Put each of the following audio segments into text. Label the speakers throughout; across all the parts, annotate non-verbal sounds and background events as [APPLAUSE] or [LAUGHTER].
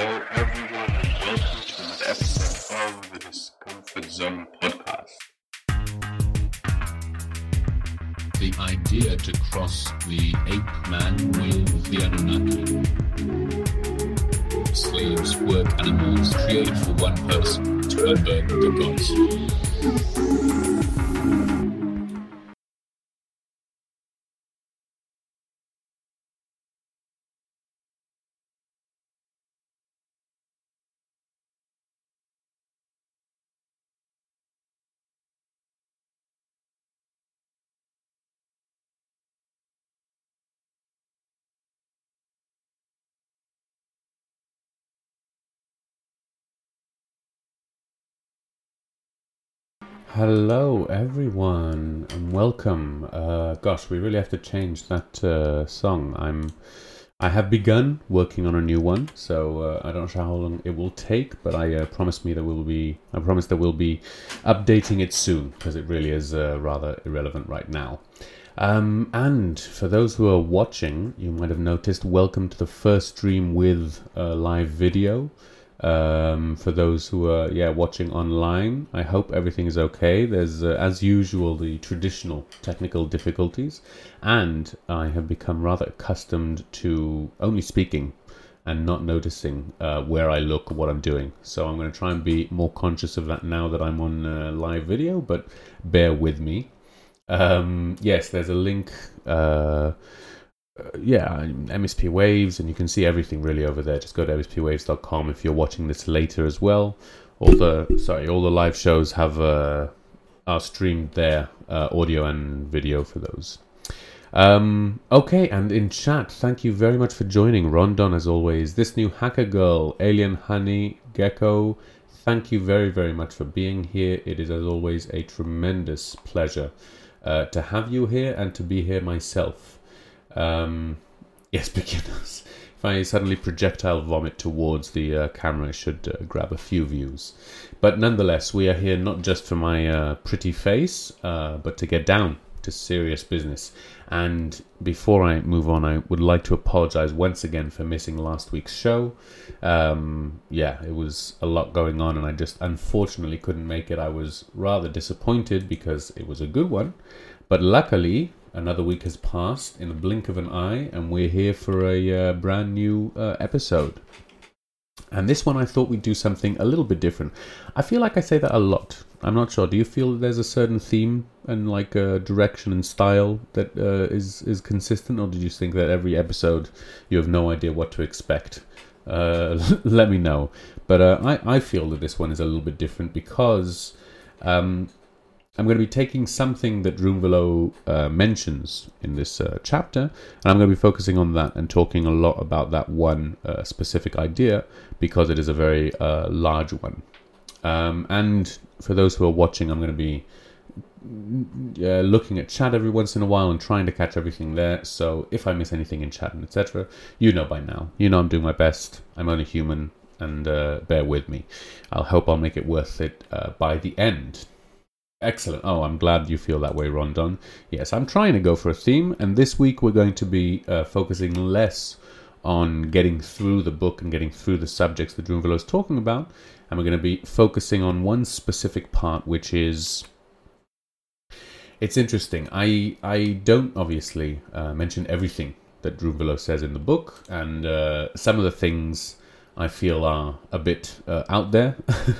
Speaker 1: Hello, everyone, and welcome to another episode of the Discomfort Zone podcast.
Speaker 2: the idea to cross the ape man with the Anunnaki. Slaves, work animals, created for one person to convert the gods.
Speaker 3: Hello, everyone, and welcome. Uh, gosh, we really have to change that uh, song. I'm, I have begun working on a new one, so uh, I don't know how long it will take, but I uh, promise me that we'll be. I promise that we'll be updating it soon because it really is uh, rather irrelevant right now. Um, and for those who are watching, you might have noticed. Welcome to the first stream with live video. Um, for those who are yeah watching online, I hope everything is okay. There's uh, as usual the traditional technical difficulties, and I have become rather accustomed to only speaking and not noticing uh, where I look or what I'm doing. So I'm going to try and be more conscious of that now that I'm on uh, live video. But bear with me. Um, yes, there's a link. Uh, yeah, MSP Waves, and you can see everything really over there. Just go to mspwaves.com if you're watching this later as well. All the sorry, all the live shows have uh, are streamed there, uh, audio and video for those. Um, okay, and in chat, thank you very much for joining, Rondon, as always. This new hacker girl, Alien Honey Gecko. Thank you very, very much for being here. It is, as always, a tremendous pleasure uh, to have you here and to be here myself. Um, yes, [LAUGHS] beginners. If I suddenly projectile vomit towards the uh, camera, I should uh, grab a few views. But nonetheless, we are here not just for my uh, pretty face, uh, but to get down to serious business. And before I move on, I would like to apologize once again for missing last week's show. Um, yeah, it was a lot going on, and I just unfortunately couldn't make it. I was rather disappointed because it was a good one. But luckily, another week has passed in the blink of an eye, and we're here for a uh, brand new uh, episode. And this one, I thought we'd do something a little bit different. I feel like I say that a lot. I'm not sure. Do you feel there's a certain theme and like a direction and style that uh, is is consistent, or did you think that every episode you have no idea what to expect? Uh, [LAUGHS] let me know. But uh, I I feel that this one is a little bit different because um, I'm going to be taking something that Drunvalo uh, mentions in this uh, chapter, and I'm going to be focusing on that and talking a lot about that one uh, specific idea because it is a very uh, large one. Um, and for those who are watching, I'm going to be uh, looking at chat every once in a while and trying to catch everything there. So if I miss anything in chat and etc., you know by now. You know I'm doing my best. I'm only human, and uh, bear with me. I'll hope I'll make it worth it by the end. Excellent. Oh, I'm glad you feel that way, Rondon. Yes, I'm trying to go for a theme, and this week we're going to be uh, focusing less on getting through the book and getting through the subjects that Drunvalo is talking about, and we're going to be focusing on one specific part, which is. It's interesting. I I don't obviously uh, mention everything that Drunvalo says in the book, and uh, some of the things I feel are a bit uh, out there.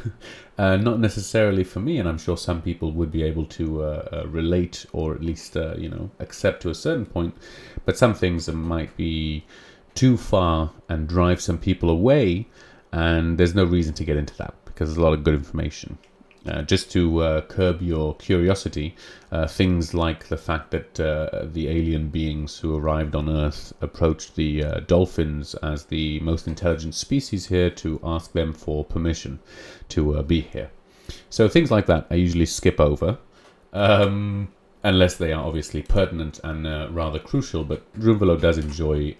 Speaker 3: [LAUGHS] uh, not necessarily for me, and I'm sure some people would be able to uh, uh relate or at least, uh, you know, accept to a certain point. But some things might be too far and drive some people away, and there's no reason to get into that because there's a lot of good information. Uh, just to uh, curb your curiosity, uh, things like the fact that uh, the alien beings who arrived on Earth approached the uh, dolphins as the most intelligent species here to ask them for permission to be here. So things like that I usually skip over, um, unless they are obviously pertinent and rather crucial. But Drunvalo does enjoy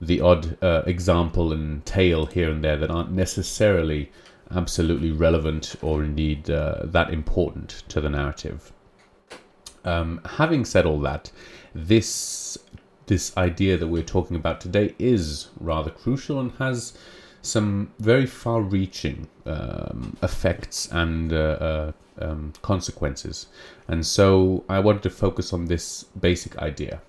Speaker 3: the odd example and tale here and there that aren't necessarily absolutely relevant or indeed uh, that important to the narrative. Um, having said all that, this this idea that we're talking about today is rather crucial and has some very far-reaching um, effects and uh, uh, um, consequences. And so I wanted to focus on this basic idea.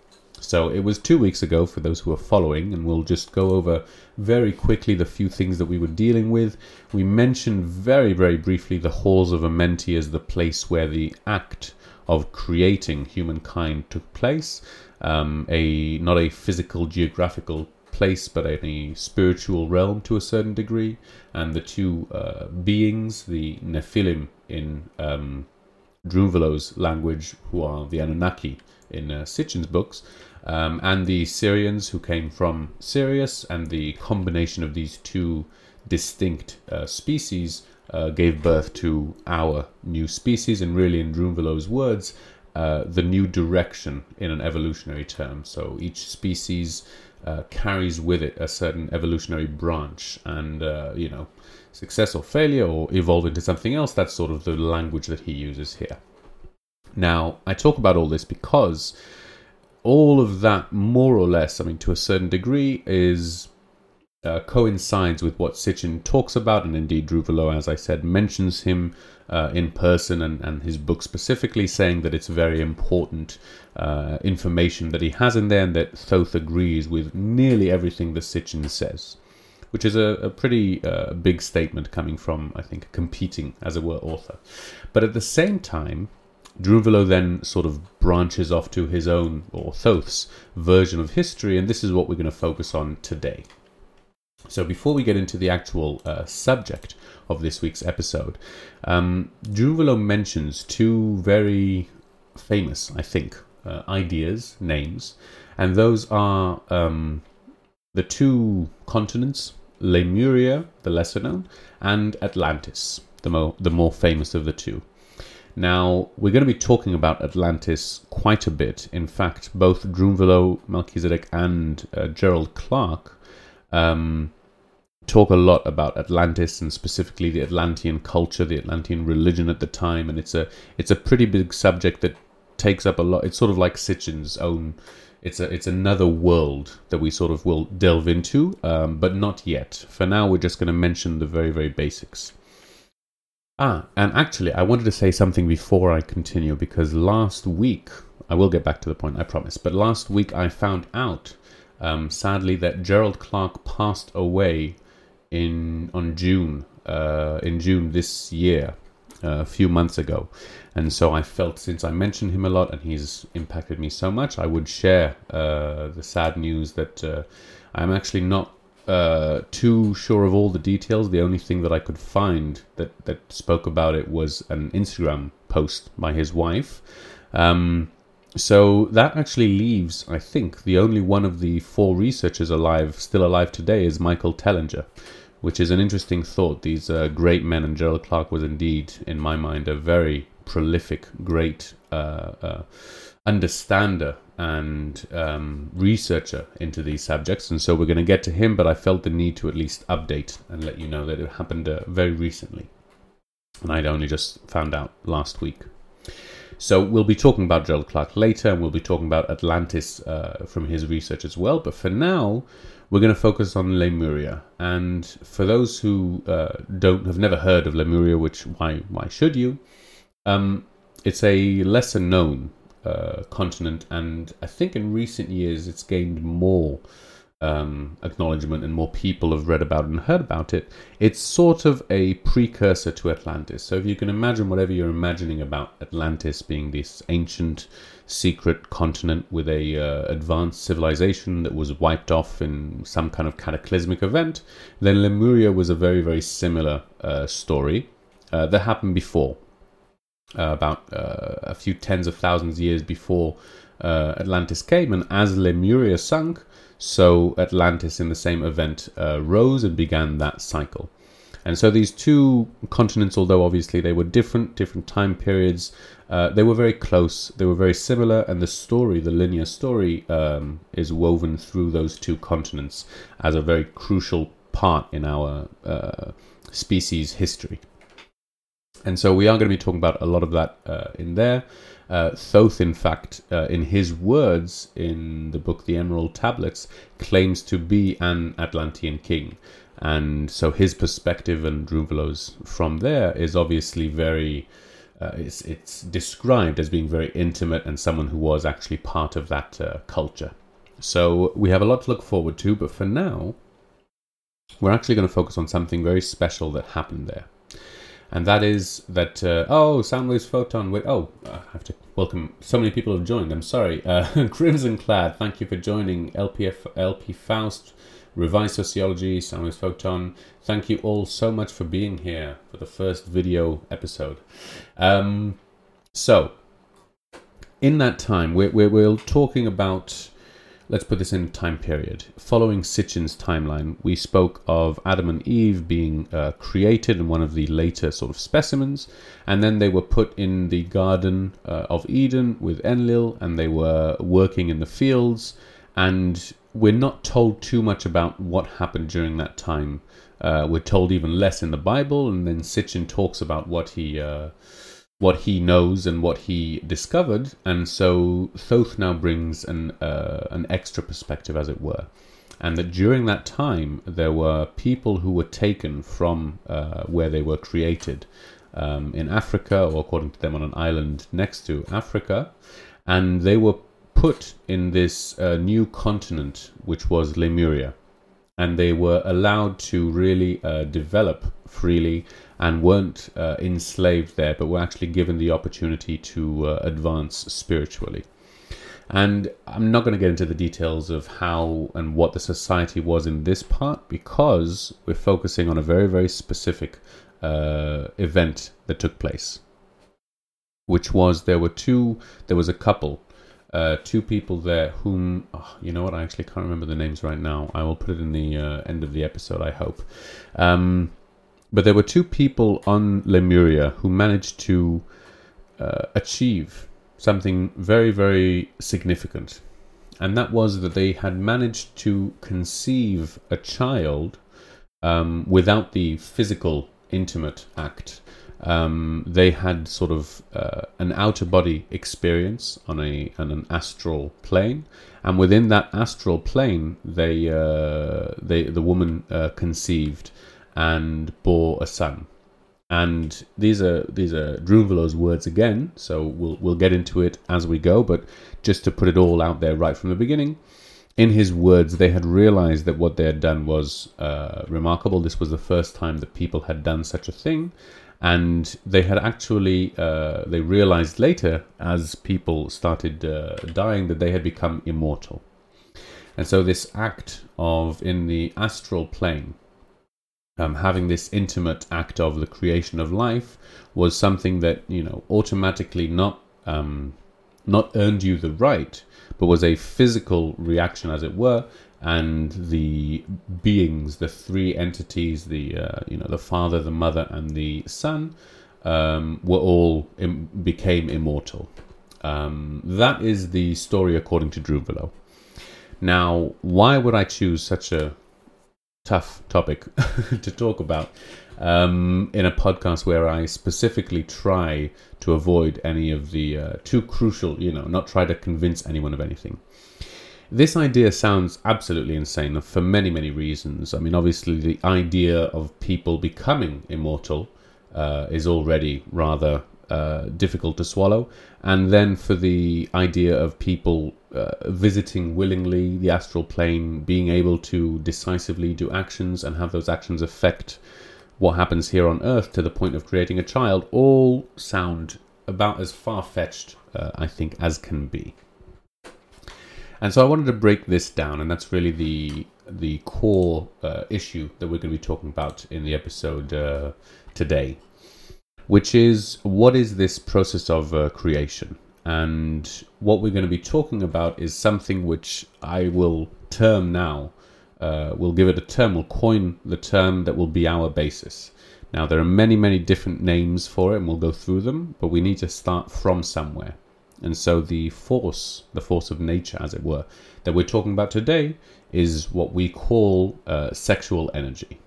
Speaker 3: So it was two weeks ago for those who are following, and we'll just go over very quickly the few things that we were dealing with. We mentioned very, very briefly the halls of Amenti as the place where the act of creating humankind took place. Um, a not a physical geographical place, but a spiritual realm to a certain degree. And the two uh, beings, the Nephilim in um, Drunvalo's language, who are the Anunnaki in uh, Sitchin's books, um, and the Sirians who came from Sirius, and the combination of these two distinct uh, species uh, gave birth to our new species, and really, in Drunvalo's words, uh, the new direction in an evolutionary term. So each species uh, carries with it a certain evolutionary branch, and uh, you know, success or failure or evolve into something else. That's sort of the language that he uses here. Now, I talk about all this because all of that, more or less, I mean, to a certain degree, is uh, coincides with what Sitchin talks about, and indeed Drunvalo, as I said, mentions him uh, in person and, and his book specifically, saying that it's very important uh, information that he has in there, and that Thoth agrees with nearly everything that Sitchin says, which is a, a pretty uh, big statement coming from, I think, a competing, as it were, author. But at the same time, Drunvalo then sort of branches off to his own, or Thoth's, version of history, and this is what we're going to focus on today. So, before we get into the actual uh, subject of this week's episode, um, mentions two very famous, I think, uh, ideas, names, and those are um, the two continents, Lemuria, the lesser known, and Atlantis, the, mo- the more famous of the two. Now, we're going to be talking about Atlantis quite a bit. In fact, both Drunvalo, Melchizedek, and uh, Gerald Clark um, talk a lot about Atlantis and specifically the Atlantean culture, the Atlantean religion at the time, and it's a it's a pretty big subject that takes up a lot. It's sort of like Sitchin's own. It's a it's another world that we sort of will delve into, um, but not yet. For now, we're just going to mention the very very basics. Ah, and actually, I wanted to say something before I continue because last week, I will get back to the point, I promise, but last week I found out, um, sadly, that Gerald Clark passed away in on June, uh, in June this year, uh, a few months ago. And so I felt since I mentioned him a lot and he's impacted me so much, I would share uh, the sad news that uh, I'm actually not uh, too sure of all the details. The only thing that I could find that, that spoke about it was an Instagram post by his wife. Um, so that actually leaves, I think, the only one of the four researchers alive, still alive today, is Michael Tellinger, which is an interesting thought. These uh, great men, and Gerald Clark was indeed, in my mind, a very prolific, great uh, uh understander and um, researcher into these subjects, and so we're going to get to him. But I felt the need to at least update and let you know that it happened uh, very recently, and I'd only just found out last week. So we'll be talking about Gerald Clark later, and we'll be talking about Atlantis uh, from his research as well. But for now, we're going to focus on Lemuria. And for those who uh, don't have never heard of Lemuria, which why why should you? Um, it's a lesser known uh, continent, and I think in recent years it's gained more um, acknowledgement and more people have read about it and heard about it. It's sort of a precursor to Atlantis. So if you can imagine whatever you're imagining about Atlantis being this ancient, secret continent with a uh, advanced civilization that was wiped off in some kind of cataclysmic event, then Lemuria was a very very similar uh, story uh, that happened before uh, about uh, a few tens of thousands of years before uh, Atlantis came. And as Lemuria sunk, so Atlantis in the same event uh, rose and began that cycle. And so these two continents, although obviously they were different, different time periods, uh, they were very close, they were very similar, and the story, the linear story, um, is woven through those two continents as a very crucial part in our uh, species history. And so we are going to be talking about a lot of that uh, in there. Uh, Thoth, in fact, uh, in his words in the book The Emerald Tablets, claims to be an Atlantean king. and so his perspective and Drunvalo's from there is obviously very. Uh, it's it's described as being very intimate and someone who was actually part of that uh, culture. So we have a lot to look forward to, but for now, we're actually going to focus on something very special that happened there. And that is that, uh, oh, Soundwaves Photon, wait, oh, I have to welcome, so many people have joined, I'm sorry. Uh, [LAUGHS] Crimson Clad, thank you for joining, LPF, LP Faust, Revised Sociology, Soundwaves Photon, thank you all so much for being here for the first video episode. Um, so, in that time, we're, we're, we're talking about let's put this in time period. Following Sitchin's timeline, we spoke of Adam and Eve being uh, created in one of the later sort of specimens, and then they were put in the Garden uh, of Eden with Enlil, and they were working in the fields. And we're not told too much about what happened during that time. Uh, we're told even less in the Bible, and then Sitchin talks about what he uh, what he knows and what he discovered, and so Thoth now brings an uh, an extra perspective, as it were, and that during that time there were people who were taken from uh, where they were created um, in Africa, or according to them, on an island next to Africa, and they were put in this uh, new continent, which was Lemuria, and they were allowed to really uh, develop freely and weren't uh, enslaved there, but were actually given the opportunity to uh, advance spiritually. And I'm not going to get into the details of how and what the society was in this part because we're focusing on a very, very specific uh, event that took place, which was there were two, there was a couple. Uh, two people there whom oh, you know what I actually can't remember the names right now. I will put it in the uh, end of the episode. I hope. Um, but there were two people on Lemuria who managed to uh, achieve something very, very significant. And that was that they had managed to conceive a child um, without the physical, intimate act. Um, they had sort of uh, an outer body experience on a on an astral plane, and within that astral plane, they uh, they the woman uh, conceived and bore a son. And these are these are Drunvalo's words again, so we'll we'll get into it as we go. But just to put it all out there right from the beginning, in his words, they had realized that what they had done was uh, remarkable. This was the first time that people had done such a thing, and they had actually uh, they realized later, as people started uh, dying, that they had become immortal. And so this act of in the astral plane um, having this intimate act of the creation of life was something that you know automatically not um, not earned you the right, but was a physical reaction, as it were, and the beings, the three entities, the uh, you know the father, the mother, and the son, um, were all Im- became immortal. Um, that is the story according to Drunvalo. Now, why would I choose such a tough topic [LAUGHS] to talk about um, in a podcast where I specifically try to avoid any of the uh, too crucial, you know, not try to convince anyone of anything. This idea sounds absolutely insane for many, many reasons. I mean, obviously, the idea of people becoming immortal uh, is already rather uh, difficult to swallow. And then for the idea of people uh, visiting willingly the astral plane, being able to decisively do actions and have those actions affect what happens here on Earth to the point of creating a child, all sound about as far fetched, uh, I think, as can be. And so I wanted to break this down, and that's really the the core uh, issue that we're going to be talking about in the episode uh, today which is what is this process of uh, creation? And what we're going to be talking about is something which I will term now, uh, we'll give it a term, we'll coin the term that will be our basis. Now, there are many, many different names for it, and we'll go through them, but we need to start from somewhere. And so, the force, the force of nature, as it were, that we're talking about today is what we call uh, sexual energy.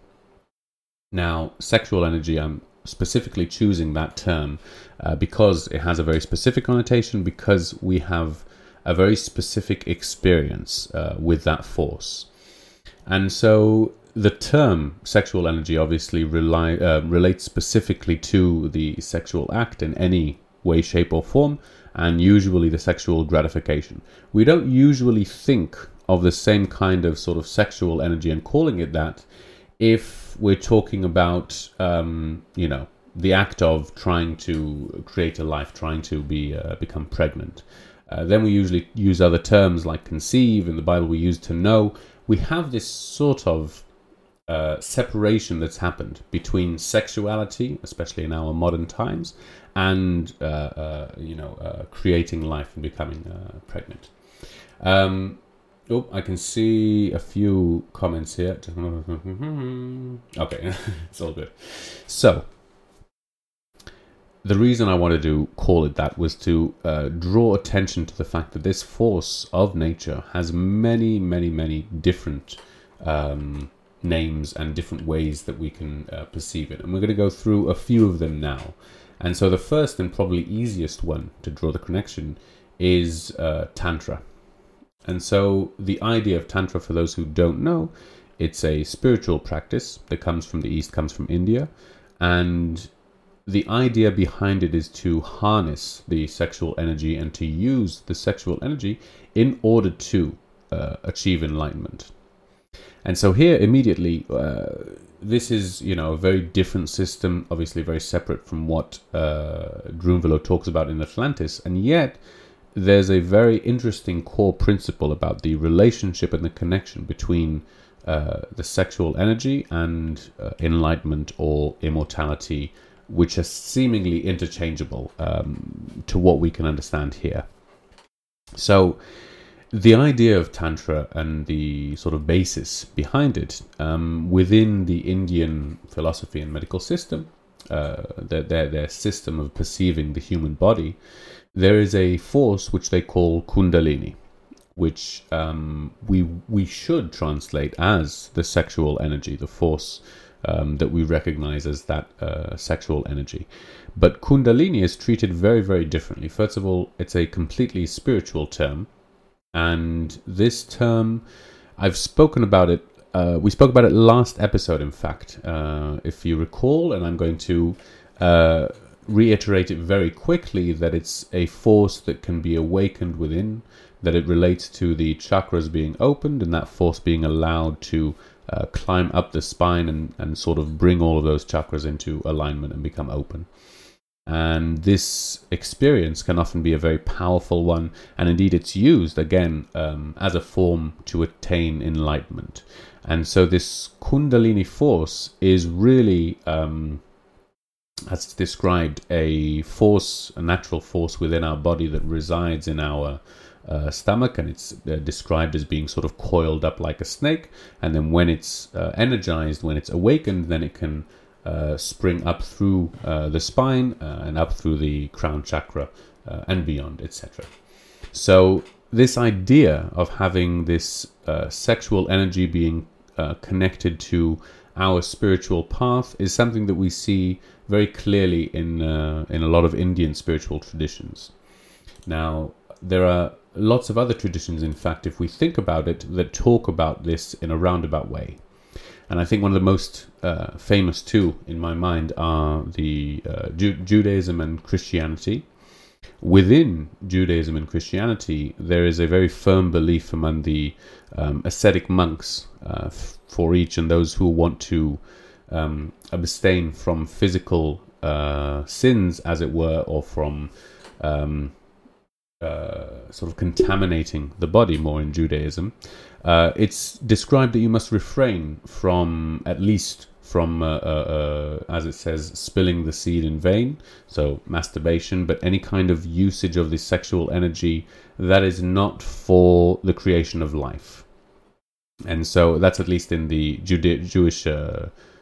Speaker 3: Now, sexual energy, I'm specifically choosing that term uh, because it has a very specific connotation, because we have a very specific experience uh, with that force. And so the term sexual energy obviously rely, uh, relates specifically to the sexual act in any way, shape, or form, and usually the sexual gratification. We don't usually think of the same kind of sort of sexual energy and calling it that if we're talking about, um, you know, the act of trying to create a life, trying to be uh, become pregnant. Uh, then we usually use other terms like conceive. In the Bible, we use to know. We have this sort of uh, separation that's happened between sexuality, especially in our modern times, and uh, uh, you know uh, creating life and becoming pregnant. Um, Oh, I can see a few comments here. [LAUGHS] Okay, [LAUGHS] it's all good. So, the reason I wanted to call it that was to uh, draw attention to the fact that this force of nature has many, many, many different um, names and different ways that we can uh, perceive it. And we're going to go through a few of them now. And so the first and probably easiest one to draw the connection is uh, Tantra. And so the idea of Tantra, for those who don't know, it's a spiritual practice that comes from the East, comes from India. And the idea behind it is to harness the sexual energy and to use the sexual energy in order to uh, achieve enlightenment. And so here, immediately, uh, this is you know a very different system, obviously very separate from what uh, talks about in Atlantis, and yet there's a very interesting core principle about the relationship and the connection between uh, the sexual energy and uh, enlightenment or immortality which are seemingly interchangeable um, to what we can understand here. So, the idea of Tantra and the sort of basis behind it um, within the Indian philosophy and medical system, uh, their, their, their system of perceiving the human body, there is a force which they call Kundalini, which um, we we should translate as the sexual energy, the force um, that we recognize as that uh, sexual energy. But Kundalini is treated very, very differently. First of all, it's a completely spiritual term. And this term, I've spoken about it. Uh, we spoke about it last episode, in fact, uh, if you recall, and I'm going to uh, reiterate it very quickly that it's a force that can be awakened within, that it relates to the chakras being opened, and that force being allowed to uh, climb up the spine and, and sort of bring all of those chakras into alignment and become open. And this experience can often be a very powerful one, and indeed it's used again um, as a form to attain enlightenment. And so, this Kundalini force is really, um, as described, a force, a natural force within our body that resides in our uh, stomach and it's uh, described as being sort of coiled up like a snake. And then when it's uh, energized, when it's awakened, then it can Uh, spring up through uh, the spine uh, and up through the crown chakra uh, and beyond, etc. So, this idea of having this uh, sexual energy being connected to our spiritual path is something that we see very clearly in in a lot of Indian spiritual traditions. Now, there are lots of other traditions, in fact, if we think about it, that talk about this in a roundabout way. And I think one of the most uh, famous two in my mind are the uh, Ju- Judaism and Christianity. Within Judaism and Christianity, there is a very firm belief among the um, ascetic monks uh, f- for each and those who want to um, abstain from physical uh, sins, as it were, or from um, uh, sort of contaminating the body more in Judaism, uh, it's described that you must refrain from at least from, uh, uh, uh, as it says, spilling the seed in vain, so masturbation, but any kind of usage of the sexual energy that is not for the creation of life. And so that's at least in the Jude- Jewish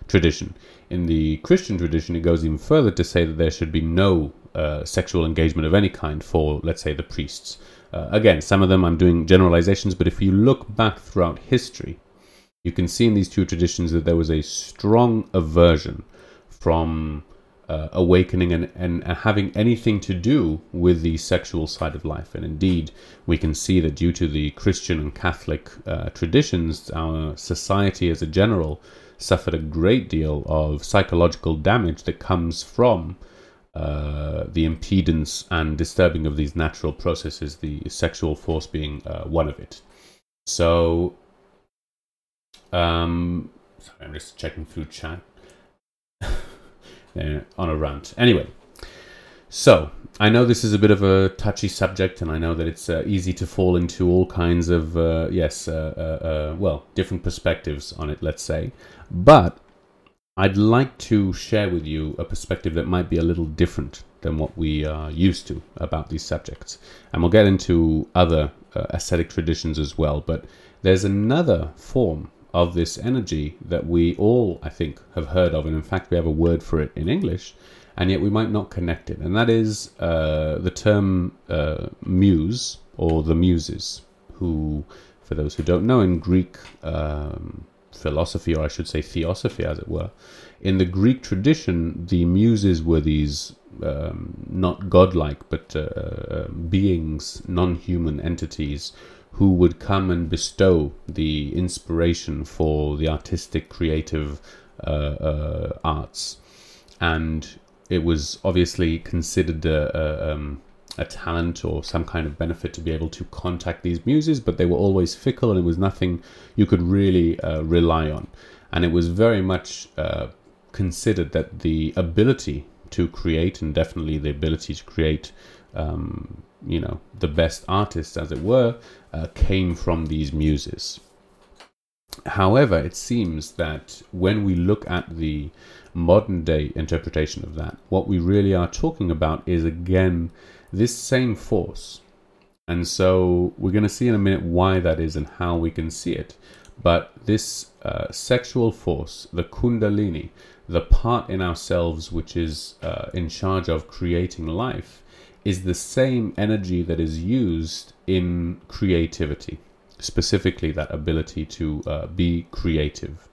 Speaker 3: tradition. In the Christian tradition, it goes even further to say that there should be no uh, sexual engagement of any kind for, let's say, the priests. Uh, again, some of them I'm doing generalizations, but if you look back throughout history, you can see in these two traditions that there was a strong aversion from uh, awakening and, and having anything to do with the sexual side of life. And indeed, we can see that due to the Christian and Catholic uh, traditions, our society as a general suffered a great deal of psychological damage that comes from uh, the impedance and disturbing of these natural processes, the sexual force being uh, one of it. So, um, sorry, I'm just checking through chat. [LAUGHS] On a rant. Anyway, so I know this is a bit of a touchy subject, and I know that it's uh, easy to fall into all kinds of uh, yes, uh, well, different perspectives on it. Let's say, but I'd like to share with you a perspective that might be a little different than what we are used to about these subjects, and we'll get into other uh, ascetic traditions as well. But there's another form of this energy that we all, I think, have heard of, and in fact, we have a word for it in English, and yet we might not connect it, and that is uh, the term uh, muse or the muses, who, for those who don't know, in Greek um, philosophy, or I should say theosophy, as it were, in the Greek tradition, the muses were these um, not godlike, but uh, uh beings, non human entities who would come and bestow the inspiration for the artistic, creative uh, uh, arts. And it was obviously considered a, a, um, a, talent or some kind of benefit to be able to contact these muses, but they were always fickle and it was nothing you could really uh, rely on. And it was very much uh, considered that the ability to create, and definitely the ability to create um, you know the best artists as it were uh, came from these muses however it seems that when we look at the modern day interpretation of that what we really are talking about is again this same force and so we're going to see in a minute why that is and how we can see it but this uh, sexual force the kundalini the part in ourselves which is uh, in charge of creating life is the same energy that is used in creativity, specifically that ability to uh, be creative.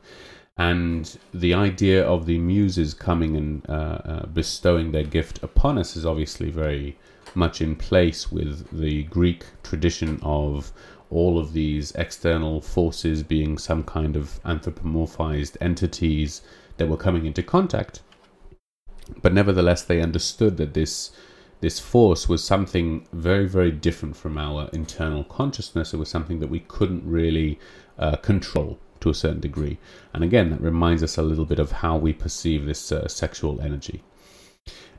Speaker 3: And the idea of the muses coming and uh, uh, bestowing their gift upon us is obviously very much in place with the Greek tradition of all of these external forces being some kind of anthropomorphized entities that were coming into contact. But nevertheless, they understood that this this force was something very, very different from our internal consciousness. It was something that we couldn't really uh, control to a certain degree. And again, that reminds us a little bit of how we perceive this uh, sexual energy.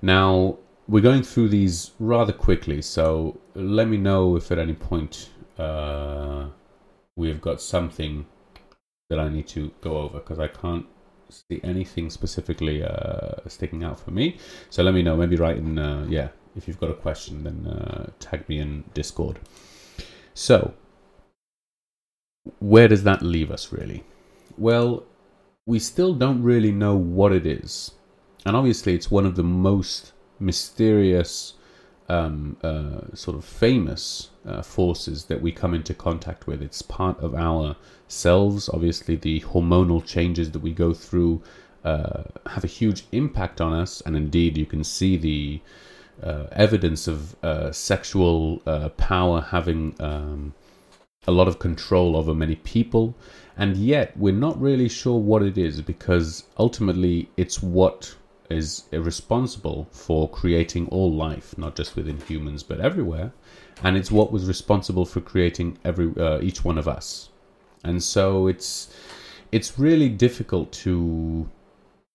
Speaker 3: Now, we're going through these rather quickly, so let me know if at any point uh, we've got something that I need to go over because I can't see anything specifically uh, sticking out for me. So let me know. Maybe write in, uh, yeah, if you've got a question, then uh, tag me in Discord. So, where does that leave us really? Well, we still don't really know what it is. And obviously, it's one of the most mysterious, um, uh, sort of famous uh, forces that we come into contact with. It's part of our selves. Obviously, the hormonal changes that we go through uh, have a huge impact on us. And indeed, you can see the uh, evidence of uh, sexual uh, power having um, a lot of control over many people, and yet we're not really sure what it is because ultimately it's what is responsible for creating all life, not just within humans but everywhere, and it's what was responsible for creating every uh, each one of us, and so it's it's really difficult to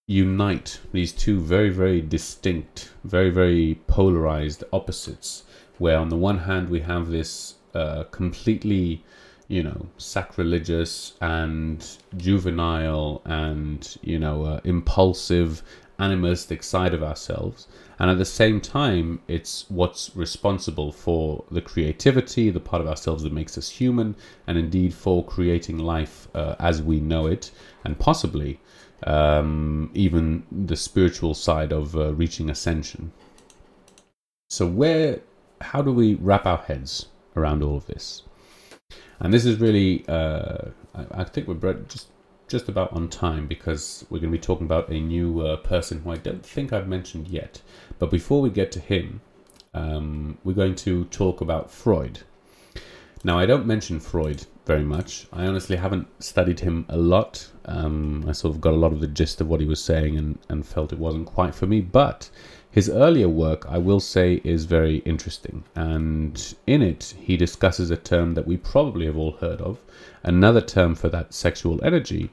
Speaker 3: unite these two very, very distinct, very, very polarized opposites. Where on the one hand we have this uh, completely, you know, sacrilegious and juvenile and you know uh, impulsive, animalistic side of ourselves, and at the same time it's what's responsible for the creativity, the part of ourselves that makes us human, and indeed for creating life uh, as we know it, and possibly um, even the spiritual side of uh, reaching ascension. So, where, how do we wrap our heads around all of this? And this is really, uh, I, I, think we're just just about on time because we're going to be talking about a new uh, person who I don't think I've mentioned yet. But before we get to him, um, we're going to talk about Freud. Now, I don't mention Freud very much. I honestly haven't studied him a lot. Um, I sort of got a lot of the gist of what he was saying and, and felt it wasn't quite for me. But his earlier work, I will say, is very interesting. And in it, he discusses a term that we probably have all heard of, another term for that sexual energy,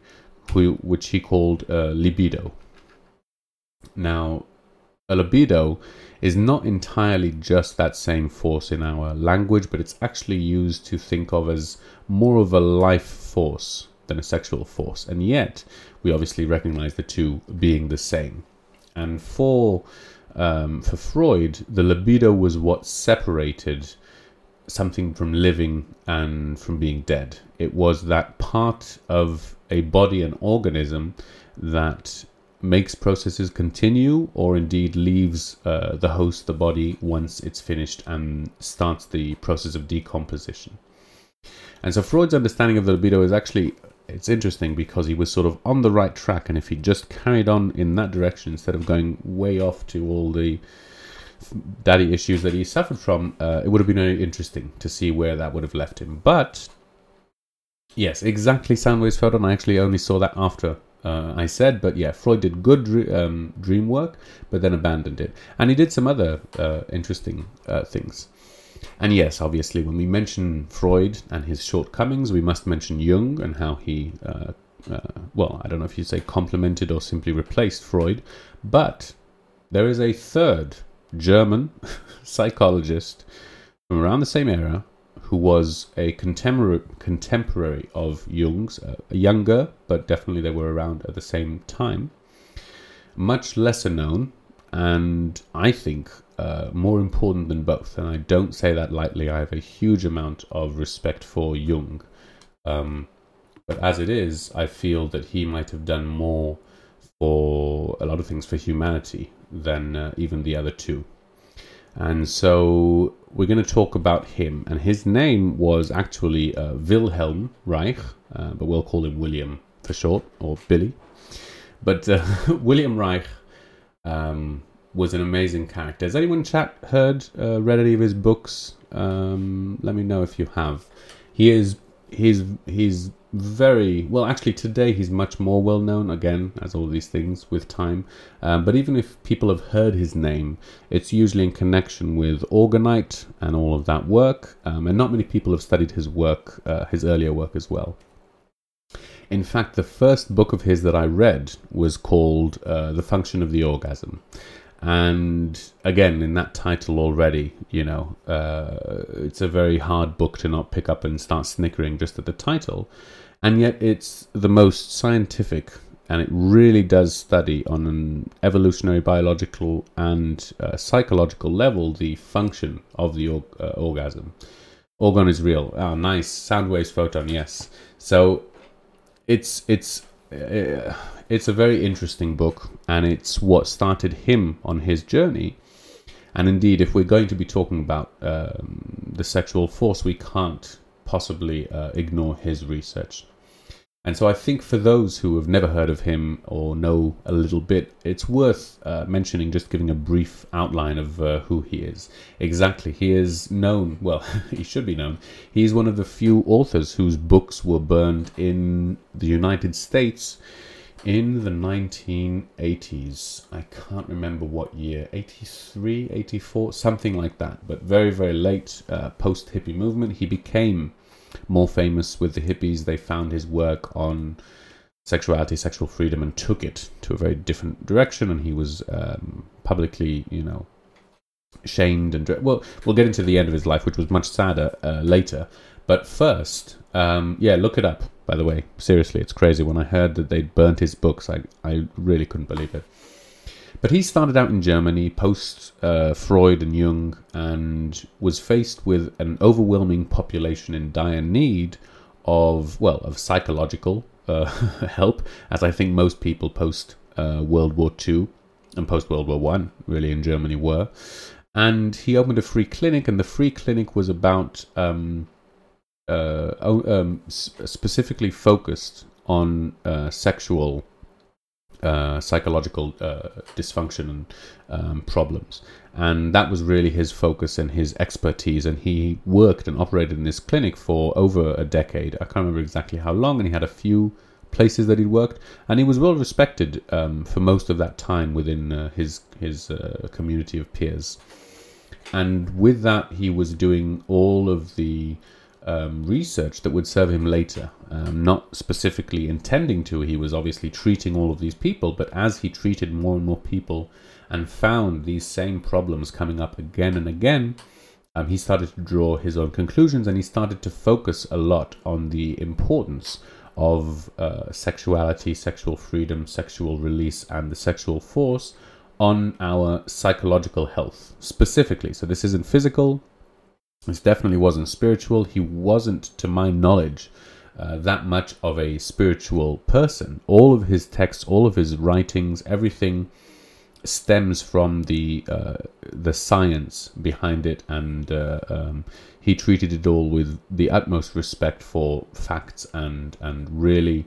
Speaker 3: which he called uh, libido. Now, a libido is not entirely just that same force in our language, but it's actually used to think of as more of a life force than a sexual force. And yet, we obviously recognize the two being the same. And for um, for Freud, the libido was what separated something from living and from being dead. It was that part of a body and organism that makes processes continue or indeed leaves uh, the host, the body, once it's finished and starts the process of decomposition. And so Freud's understanding of the libido is actually it's interesting because he was sort of on the right track and if he just carried on in that direction instead of going way off to all the daddy issues that he suffered from, uh, it would have been interesting to see where that would have left him. But yes, exactly Soundwaves Photon. I actually only saw that after uh, I said, but yeah, Freud did good um, dream work, but then abandoned it, and he did some other uh, interesting uh, things. And yes, obviously, when we mention Freud and his shortcomings, we must mention Jung and how he, uh, uh, well, I don't know if you'd say complemented or simply replaced Freud, but there is a third German [LAUGHS] psychologist from around the same era who was a contemporary contemporary of Jung's, uh, younger, but definitely they were around at the same time. Much lesser known, and I think uh, more important than both. And I don't say that lightly. I have a huge amount of respect for Jung. Um, but as it is, I feel that he might have done more for a lot of things for humanity than uh, even the other two. And so we're going to talk about him. And his name was actually uh, Wilhelm Reich, uh, but we'll call him William for short, or Billy. But uh, [LAUGHS] William Reich um, was an amazing character. Has anyone chat heard uh, read any of his books? Um, let me know if you have. He is he's he's very well. Actually, today he's much more well known again, as all these things with time. Um, but even if people have heard his name, it's usually in connection with Orgonite and all of that work. Um, and not many people have studied his work, uh, his earlier work as well. In fact, the first book of his that I read was called uh, The Function of the Orgasm and again in that title already you know uh, it's a very hard book to not pick up and start snickering just at the title. And yet it's the most scientific and it really does study on an evolutionary biological and uh, psychological level the function of the uh, orgasm. Orgone is real. Oh nice. Sound waves photon yes. So it's it's it's a very interesting book, and it's what started him on his journey. And indeed, if we're going to be talking about um, the sexual force, we can't possibly uh, ignore his research. And so I think for those who have never heard of him or know a little bit, it's worth uh, mentioning, just giving a brief outline of uh, who he is. Exactly. He is known, well, [LAUGHS] he should be known. He is one of the few authors whose books were burned in the United States in the 1980s. I can't remember what year, 83, 84, something like that, but very, very late uh, post hippie movement. He became more famous with the hippies. They found his work on sexuality, sexual freedom, and took it to a very different direction. And he was um, publicly, you know, shamed and well, we'll get into the end of his life, which was much sadder uh, later. But first, um, yeah, look it up. By the way, seriously, it's crazy. When I heard that they'd burnt his books, I I really couldn't believe it. But he started out in Germany post uh, Freud and Jung and was faced with an overwhelming population in dire need of, well, of psychological uh, [LAUGHS] help, as I think most people post uh, World War II and post World War One really in Germany were. And he opened a free clinic, and the free clinic was about um, uh, um, specifically focused on uh, sexual uh, psychological uh, dysfunction and um, problems. And that was really his focus and his expertise. And he worked and operated in this clinic for over a decade. I can't remember exactly how long. And he had a few places that he'd worked. And he was well respected um, for most of that time within uh, his, his uh, community of peers. And with that, he was doing all of the um, research that would serve him later. Um, not specifically intending to, he was obviously treating all of these people, but as he treated more and more people and found these same problems coming up again and again, um, he started to draw his own conclusions and he started to focus a lot on the importance of uh, sexuality, sexual freedom, sexual release, and the sexual force on our psychological health specifically. So, this isn't physical, this definitely wasn't spiritual. He wasn't, to my knowledge, uh, that much of a spiritual person. All of his texts, all of his writings, everything stems from the uh, the science behind it, and uh, um, he treated it all with the utmost respect for facts and and really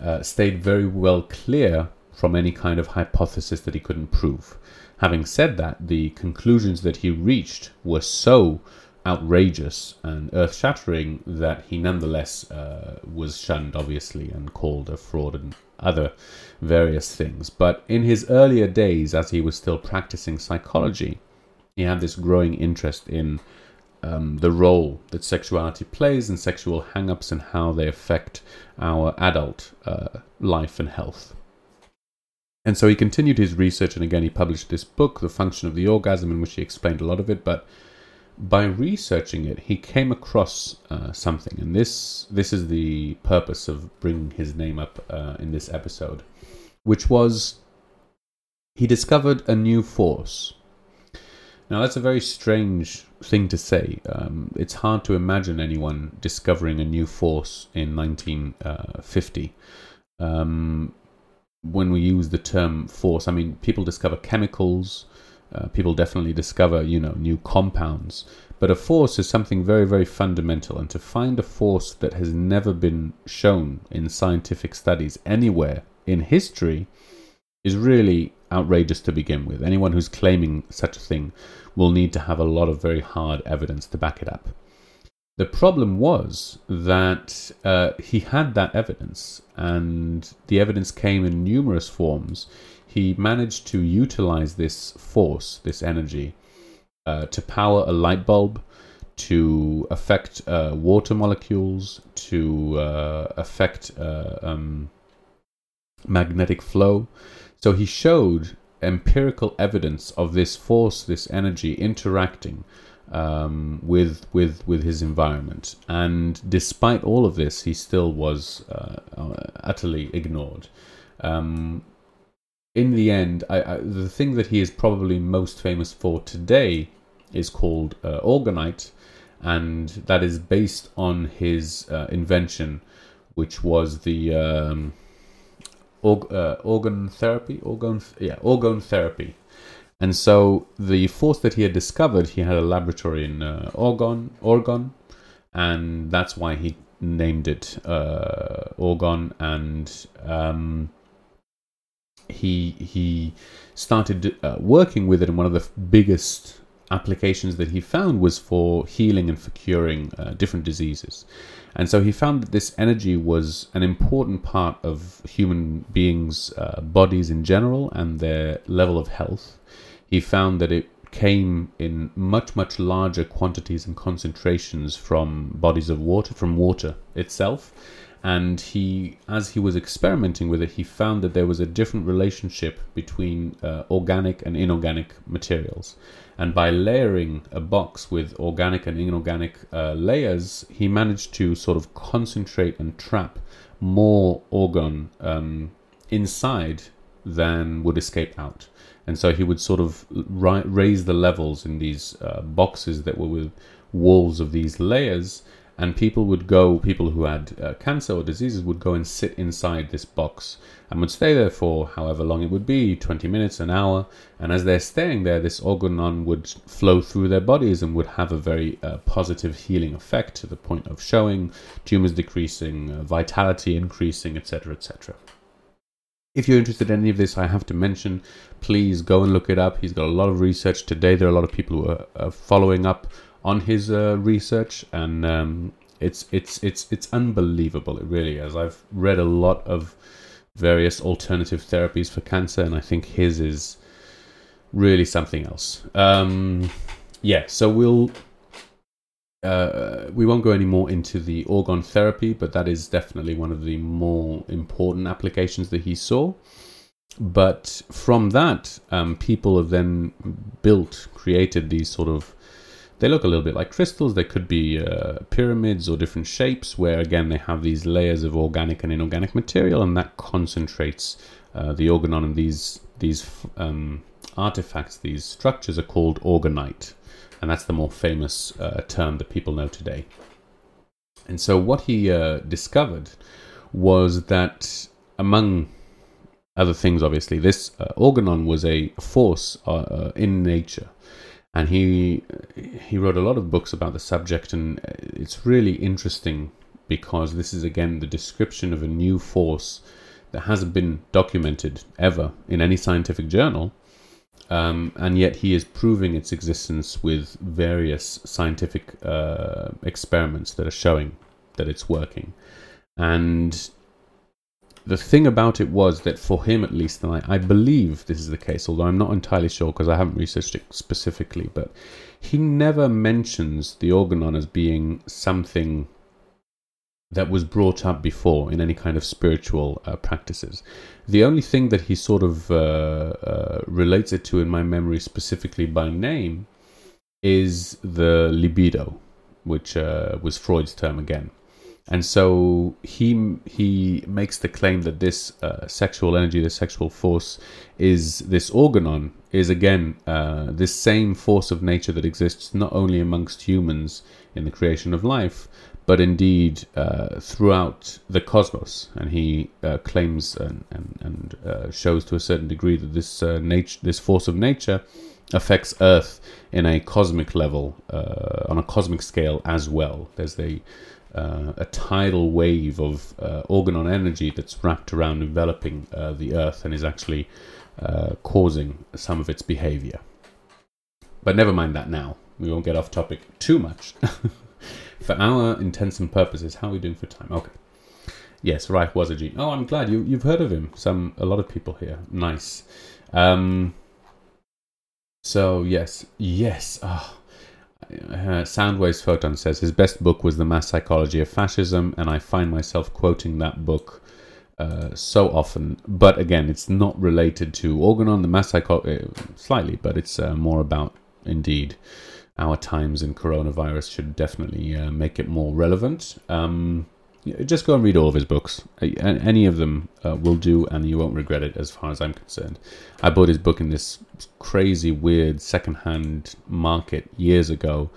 Speaker 3: uh, stayed very well clear from any kind of hypothesis that he couldn't prove. Having said that, the conclusions that he reached were so outrageous and earth shattering that he nonetheless uh, was shunned, obviously, and called a fraud and other various things. But in his earlier days, as he was still practicing psychology, he had this growing interest in um, the role that sexuality plays and sexual hang ups and how they affect our adult uh, life and health. And so he continued his research, and again, he published this book, The Function of the Orgasm, in which he explained a lot of it. But by researching it, he came across uh, something, and this this is the purpose of bringing his name up uh, in this episode, which was he discovered a new force. Now that's a very strange thing to say. Um, it's hard to imagine anyone discovering a new force in 1950. Uh, um, when we use the term force, I mean people discover chemicals uh, people definitely discover, you know, new compounds. But a force is something very, very fundamental. And to find a force that has never been shown in scientific studies anywhere in history is really outrageous to begin with. Anyone who's claiming such a thing will need to have a lot of very hard evidence to back it up. The problem was that uh, he had that evidence, and the evidence came in numerous forms he managed to utilize this force, this energy, uh, to power a light bulb, to affect uh, water molecules, to uh, affect uh, um, magnetic flow. So he showed empirical evidence of this force, this energy interacting um, with with with his environment. And despite all of this, he still was uh, uh, utterly ignored. Um, in the end, I, I, the thing that he is probably most famous for today is called uh, Orgonite, and that is based on his uh, invention, which was the um, org, uh, organ therapy, organ, yeah, orgone therapy. And so the force that he had discovered, he had a laboratory in uh, Orgon, Oregon, and that's why he named it uh, Orgon. And um, he he started uh, working with it, and one of the biggest applications that he found was for healing and for curing uh, different diseases. And so he found that this energy was an important part of human beings' uh, bodies in general and their level of health. He found that it came in much, much larger quantities and concentrations from bodies of water, from water itself and he as he was experimenting with it he found that there was a different relationship between uh, organic and inorganic materials. And by layering a box with organic and inorganic uh, layers he managed to sort of concentrate and trap more organ um, inside than would escape out. And so he would sort of ri- raise the levels in these uh, boxes that were with walls of these layers and people would go, people who had uh, cancer or diseases would go and sit inside this box and would stay there for however long it would be 20 minutes, an hour. And as they're staying there, this organon would flow through their bodies and would have a very uh, positive healing effect to the point of showing tumors decreasing, uh, vitality increasing, etc. etc. If you're interested in any of this, I have to mention, please go and look it up. He's got a lot of research today. There are a lot of people who are, are following up on his uh, research, and um, it's it's it's it's unbelievable. It really is. I've read a lot of various alternative therapies for cancer, and I think his is really something else. Um, yeah, so we'll uh, we won't go any more into the organ therapy, but that is definitely one of the more important applications that he saw. But from that, um, people have then built, created these sort of they look a little bit like crystals. They could be uh, pyramids or different shapes, where again they have these layers of organic and inorganic material, and that concentrates uh, the organon. And these these um, artifacts, these structures, are called orgonite, and that's the more famous uh, term that people know today. And so, what he uh, discovered was that among other things, obviously, this uh, organon was a force uh, in nature and he he wrote a lot of books about the subject and it's really interesting because this is again the description of a new force that hasn't been documented ever in any scientific journal um, and yet he is proving its existence with various scientific uh, experiments that are showing that it's working. And the thing about it was that for him at least, and I, I believe this is the case, although I'm not entirely sure because I haven't researched it specifically, but he never mentions the organon as being something that was brought up before in any kind of spiritual uh, practices. The only thing that he sort of uh, uh, relates it to in my memory specifically by name is the libido, which uh, was Freud's term again and so he he makes the claim that this uh, sexual energy, this sexual force, is this organon is again uh, this same force of nature that exists not only amongst humans in the creation of life, but indeed uh, throughout the cosmos. And he uh, claims and and, and uh, shows to a certain degree that this uh, nature, this force of nature, affects Earth in a cosmic level, on a cosmic scale as well. There's the uh, a tidal wave of uh, organon energy that's wrapped around enveloping uh, the Earth and is actually uh, causing some of its behavior. But never mind that now. We won't get off topic too much. [LAUGHS] for our intents and purposes, how are we doing for time? Okay. Yes, Reich was a gene. Oh, I'm glad you you've heard of him. Some a lot of people here. Nice. Um, so yes, yes. Oh, uh, Soundwaves Photon says his best book was The Mass Psychology of Fascism, and I find myself quoting that book uh, so often. But again, it's not related to Organon, the mass psychology, uh, slightly, but it's uh, more about, indeed, our times in coronavirus should definitely uh, make it more relevant. Um, just go and read all of his books. Any of them uh, will do, and you won't regret it as far as I'm concerned. I bought his book in this crazy, weird secondhand market years ago.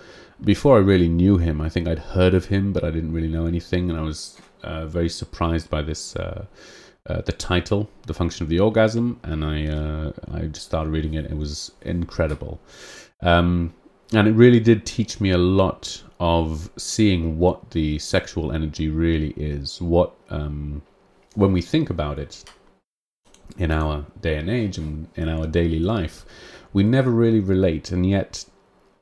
Speaker 3: Before I really knew him, I think I'd heard of him, but I didn't really know anything, and I was uh, very surprised by this. Uh, uh, the title, "The Function of the Orgasm," and I uh, I just started reading it. It was incredible. Um, and it really did teach me a lot of seeing what the sexual energy really is. What, um, when we think about it in our day and age and in our daily life, we never really relate, and yet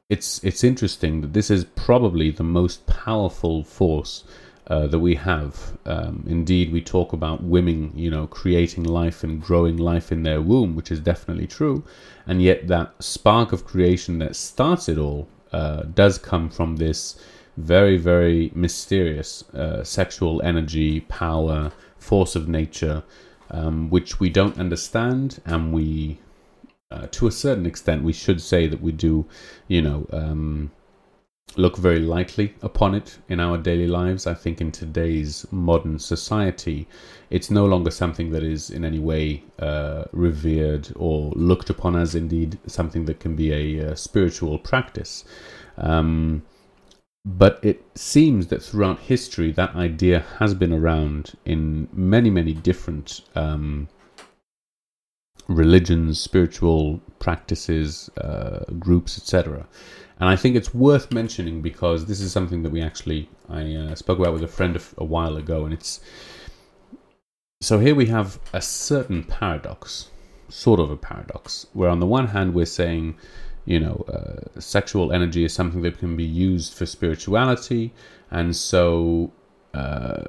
Speaker 3: it's it's interesting that this is probably the most powerful force uh, that we have. Um, indeed, we talk about women, you know, creating life and growing life in their womb, which is definitely true. And yet, that spark of creation that starts it all uh, does come from this very, very mysterious uh, sexual energy, power, force of nature, um, which we don't understand, and we, uh, to a certain extent, we should say that we do, you know. Um, look very lightly upon it in our daily lives. I think in today's modern society, it's no longer something that is in any way uh, revered or looked upon as indeed something that can be a, uh, spiritual practice. Um, but it seems that throughout history, that idea has been around in many, many different um, religions, spiritual practices, uh, groups, etc. And I think it's worth mentioning because this is something that we actually I uh, spoke about with a friend a while ago, and it's so here we have a certain paradox, sort of a paradox, where on the one hand we're saying, you know, uh, sexual energy is something that can be used for spirituality, and so uh,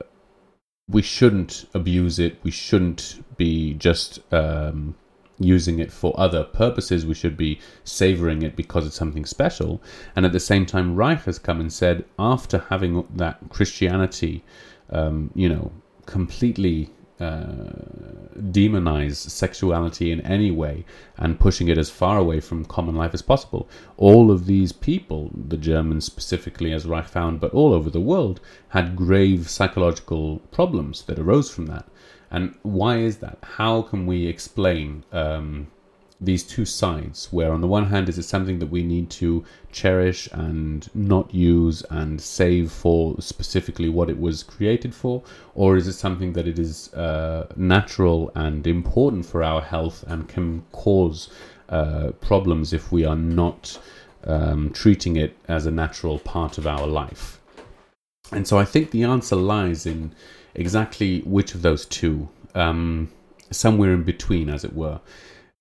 Speaker 3: we shouldn't abuse it. We shouldn't be just um, using it for other purposes. We should be savoring it because it's something special. And at the same time, Reich has come and said, after having that Christianity, um, you know, completely uh, demonize sexuality in any way and pushing it as far away from common life as possible. All of these people, the Germans specifically, as Reich found, but all over the world, had grave psychological problems that arose from that. And why is that? How can we explain um, these two sides? Where on the one hand, is it something that we need to cherish and not use and save for specifically what it was created for, or is it something that it is uh, natural and important for our health and can cause uh, problems if we are not um, treating it as a natural part of our life? And so I think the answer lies in exactly which of those two, um, somewhere in between, as it were.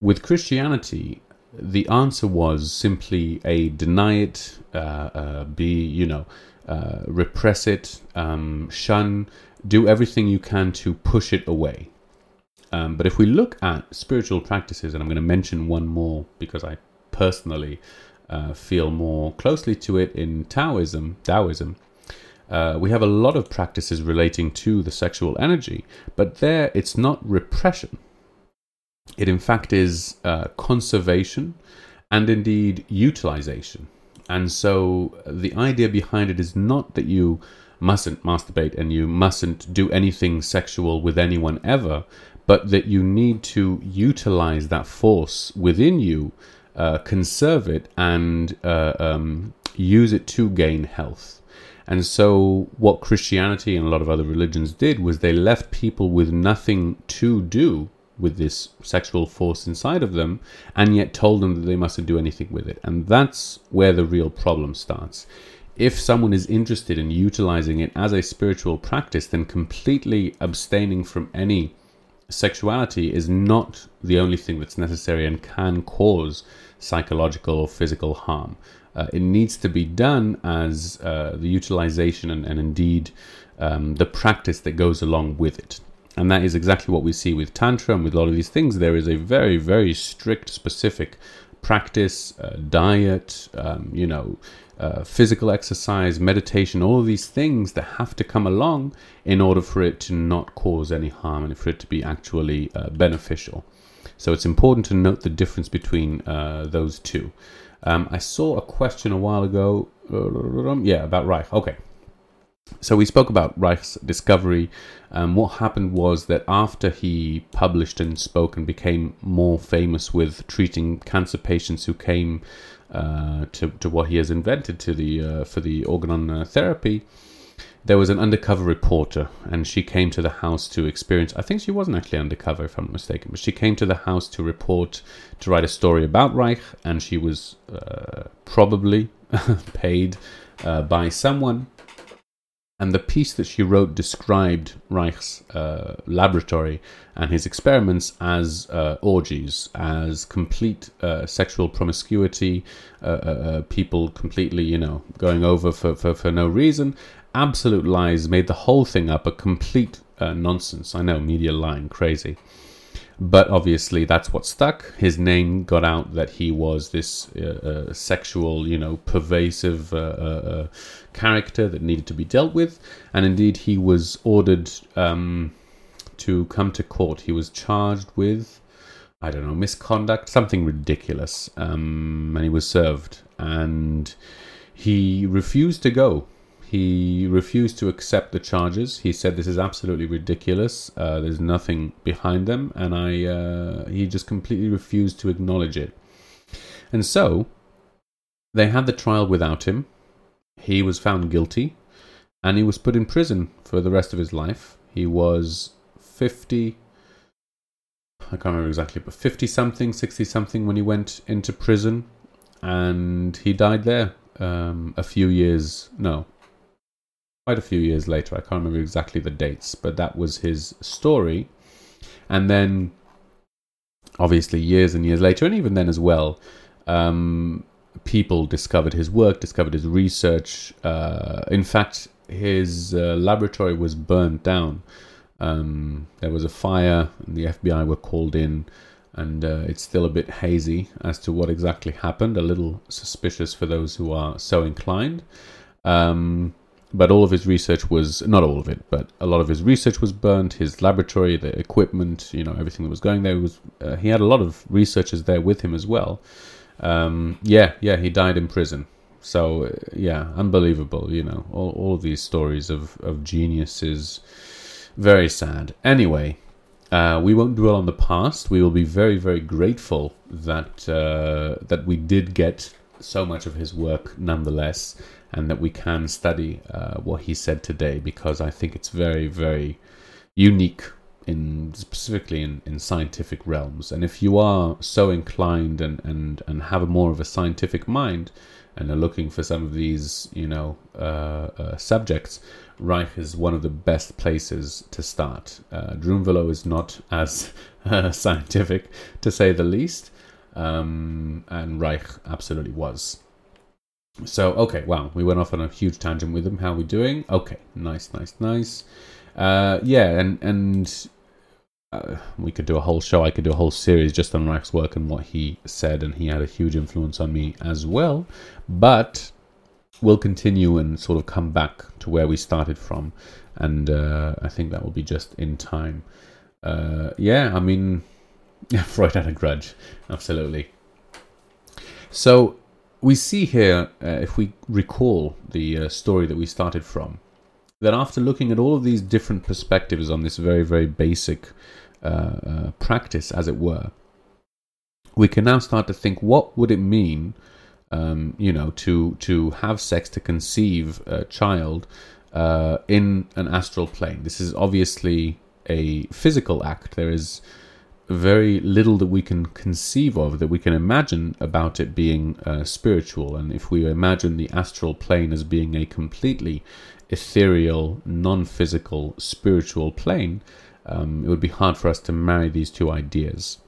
Speaker 3: With Christianity, the answer was simply a deny it, uh, uh, be, you know, uh, repress it, um, shun, do everything you can to push it away. Um, but if we look at spiritual practices, and I'm going to mention one more because I personally uh, feel more closely to it in Taoism, Taoism, uh, we have a lot of practices relating to the sexual energy, but there it's not repression. It, in fact, is uh, conservation and indeed utilization. And so uh, the idea behind it is not that you mustn't masturbate and you mustn't do anything sexual with anyone ever, but that you need to utilize that force within you, uh, conserve it, and uh, um, use it to gain health. And so, what Christianity and a lot of other religions did was they left people with nothing to do with this sexual force inside of them, and yet told them that they mustn't do anything with it. And that's where the real problem starts. If someone is interested in utilizing it as a spiritual practice, then completely abstaining from any sexuality is not the only thing that's necessary and can cause psychological or physical harm. Uh, it needs to be done as uh, the utilization and, and indeed um, the practice that goes along with it. And that is exactly what we see with Tantra and with a lot of these things. There is a very, very strict, specific practice, uh, diet, um, you know, uh, physical exercise, meditation, all of these things that have to come along in order for it to not cause any harm and for it to be actually uh, beneficial. So it's important to note the difference between uh, those two. Um, I saw a question a while ago. Yeah, about Reich. Okay. So we spoke about Reich's discovery. Um, what happened was that after he published and spoke and became more famous with treating cancer patients who came uh, to, to what he has invented to the uh, for the organon uh, therapy, there was an undercover reporter, and she came to the house to experience. I think she wasn't actually undercover, if I'm not mistaken, but she came to the house to report, to write a story about Reich, and she was uh, probably [LAUGHS] paid uh, by someone. And the piece that she wrote described Reich's uh, laboratory and his experiments as uh, orgies, as complete uh, sexual promiscuity, uh, people completely, you know, going over for, for, for no reason, absolute lies, made the whole thing up a complete uh, nonsense. I know, media lying, crazy. But obviously, that's what stuck. His name got out that he was this uh, uh, sexual, you know, pervasive uh, uh, uh, character that needed to be dealt with. And indeed, he was ordered um, to come to court. He was charged with, I don't know, misconduct, something ridiculous. Um, and he was served. And he refused to go he refused to accept the charges. He said this is absolutely ridiculous. Uh, there's nothing behind them, and I uh, he just completely refused to acknowledge it. And so they had the trial without him. he was found guilty and he was put in prison for the rest of his life. He was 50, I can't remember exactly, but 50 something, 60 something when he went into prison and he died there um, a few years, no, quite a few years later. I can't remember exactly the dates, but that was his story. And then, obviously, years and years later, and even then as well, um, people discovered his work, discovered his research. Uh, in fact, his uh, laboratory was burned down. Um, there was a fire, and the FBI were called in, and uh, it's still a bit hazy as to what exactly happened. A little suspicious for those who are so inclined. Um, but all of his research was not all of it, but a lot of his research was burnt. His laboratory, the equipment, you know, everything that was going there was. Uh, he had a lot of researchers there with him as well. Um, yeah, yeah, he died in prison. So uh, yeah, unbelievable. You know, all all of these stories of of geniuses, very sad. Anyway, uh, we won't dwell on the past. We will be very very grateful that uh, that we did get so much of his work nonetheless, and that we can study uh, what he said today because I think it's very very unique in specifically in, in scientific realms. And if you are so inclined and, and, and have more of a scientific mind and are looking for some of these, you know, uh, uh, subjects, Reich is one of the best places to start. Uh, is not as [LAUGHS] uh, scientific, to say the least, um, and Reich absolutely was. So, okay, wow, we went off on a huge tangent with him. How are we doing? Okay, nice, nice, nice. Uh, yeah, and and uh, we could do a whole show. I could do a whole series just on Reich's work and what he said, and he had a huge influence on me as well. But we'll continue and sort of come back to where we started from, and uh, I think that will be just in time. Uh, yeah, I mean, [LAUGHS] Freud had a grudge, absolutely. So we see here, uh, if we recall the uh, story that we started from, that after looking at all of these different perspectives on this very, very basic uh, uh, practice, as it were, we can now start to think what would it mean, um, you know, to to have sex, to conceive a child uh, in an astral plane. This is obviously a physical act. There is very little that we can conceive of, that we can imagine about it being uh, spiritual. And if we imagine the astral plane as being a completely ethereal, non physical, spiritual plane, um, it would be hard for us to marry these two ideas.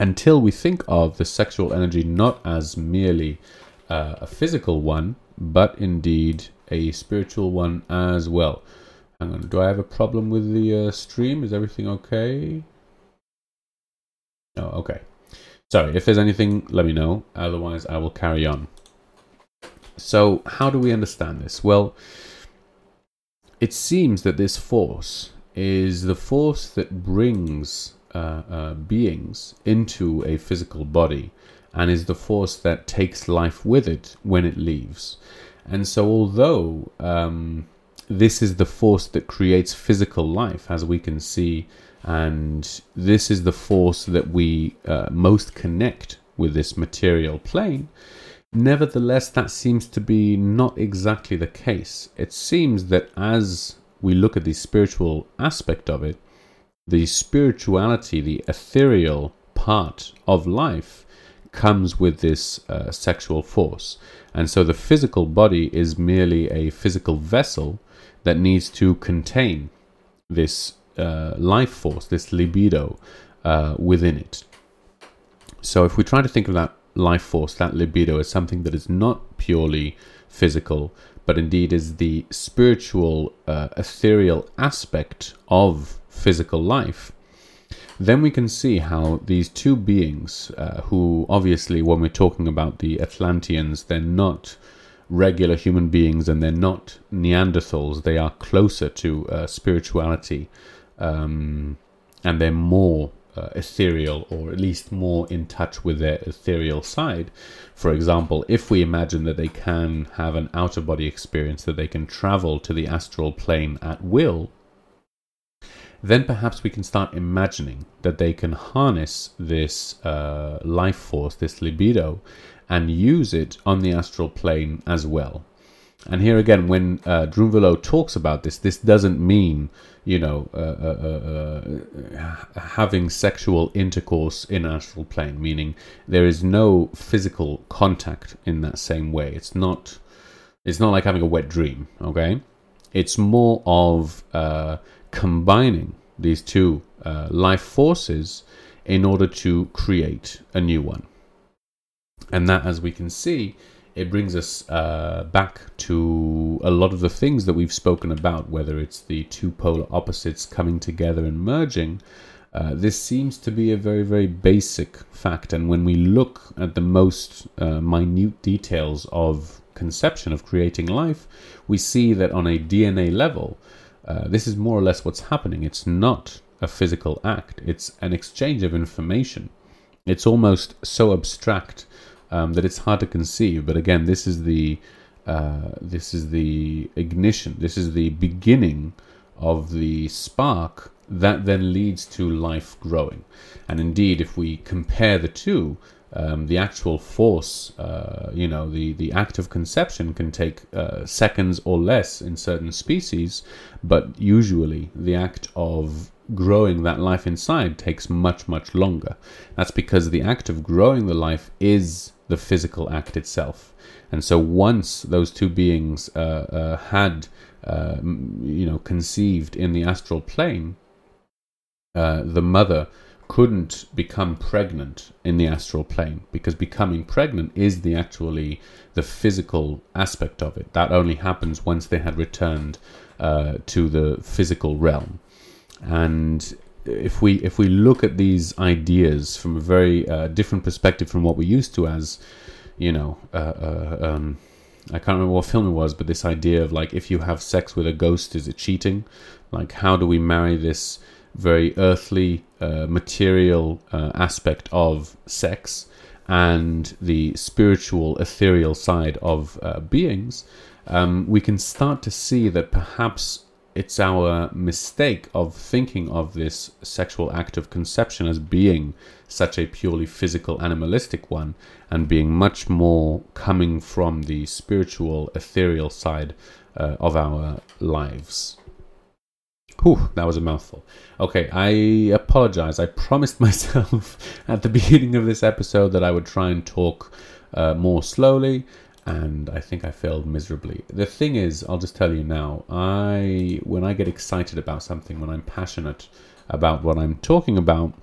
Speaker 3: Until we think of the sexual energy not as merely uh, a physical one, but indeed a spiritual one as well. Hang on, do I have a problem with the uh, stream? Is everything okay? Oh, okay. Sorry, if there's anything, let me know. Otherwise, I will carry on. So, how do we understand this? Well, it seems that this force is the force that brings uh, uh, beings into a physical body and is the force that takes life with it when it leaves. And so, although um, this is the force that creates physical life, as we can see, and this is the force that we uh, most connect with this material plane, nevertheless, that seems to be not exactly the case. It seems that as we look at the spiritual aspect of it, the spirituality, the ethereal part of life, comes with this uh, sexual force. And so the physical body is merely a physical vessel that needs to contain this uh, life force, this libido uh, within it. So if we try to think of that life force, that libido, as something that is not purely physical, but indeed is the spiritual, uh, ethereal aspect of physical life, then we can see how these two beings, uh, who obviously, when we're talking about the Atlanteans, they're not regular human beings and they're not Neanderthals, they are closer to uh, spirituality um, and they're more uh, ethereal or at least more in touch with their ethereal side. For example, if we imagine that they can have an outer body experience, that they can travel to the astral plane at will, then perhaps we can start imagining that they can harness this uh, life force, this libido, and use it on the astral plane as well. And here again, when uh, talks about this, this doesn't mean you know uh, uh, uh, having sexual intercourse in astral plane, meaning there is no physical contact in that same way. It's not. It's not like having a wet dream. Okay, it's more of uh, combining these two uh, life forces in order to create a new one. And that, as we can see, it brings us uh, back to a lot of the things that we've spoken about, whether it's the two polar opposites coming together and merging. Uh, this seems to be a very, very basic fact. And when we look at the most uh, minute details of conception of creating life, we see that on a DNA level, uh, this is more or less what's happening. It's not a physical act, it's an exchange of information. It's almost so abstract um, that it's hard to conceive. But again, this is the uh, this is the ignition. This is the beginning of the spark that then leads to life growing. And indeed, if we compare the two, um, the actual force, uh, you know, the, the act of conception can take uh, seconds or less in certain species, but usually the act of growing that life inside takes much, much longer. That's because the act of growing the life is the physical act itself. And so once those two beings uh, uh had, uh, you know, conceived in the astral plane, uh, the mother couldn't become pregnant in the astral plane because becoming pregnant is the actually the physical aspect of it. That only happens once they had returned uh, to the physical realm. And if we if we look at these ideas from a very uh, different perspective from what we're used to as, you know, uh, uh um, I can't remember what film it was, but this idea of like if you have sex with a ghost, is it cheating? Like how do we marry this? very earthly, uh, material uh, aspect of sex and the spiritual, ethereal side of uh, beings, um, we can start to see that perhaps it's our mistake of thinking of this sexual act of conception as being such a purely physical, animalistic one, and being much more coming from the spiritual, ethereal side uh, of our lives. Whew, that was a mouthful. Okay, I apologize. I promised [LAUGHS] myself at the beginning of this episode that I would try and talk uh, more slowly, and I think I failed miserably. The thing is, I'll just tell you now, I when I get excited about something, when I'm passionate about what I'm talking about,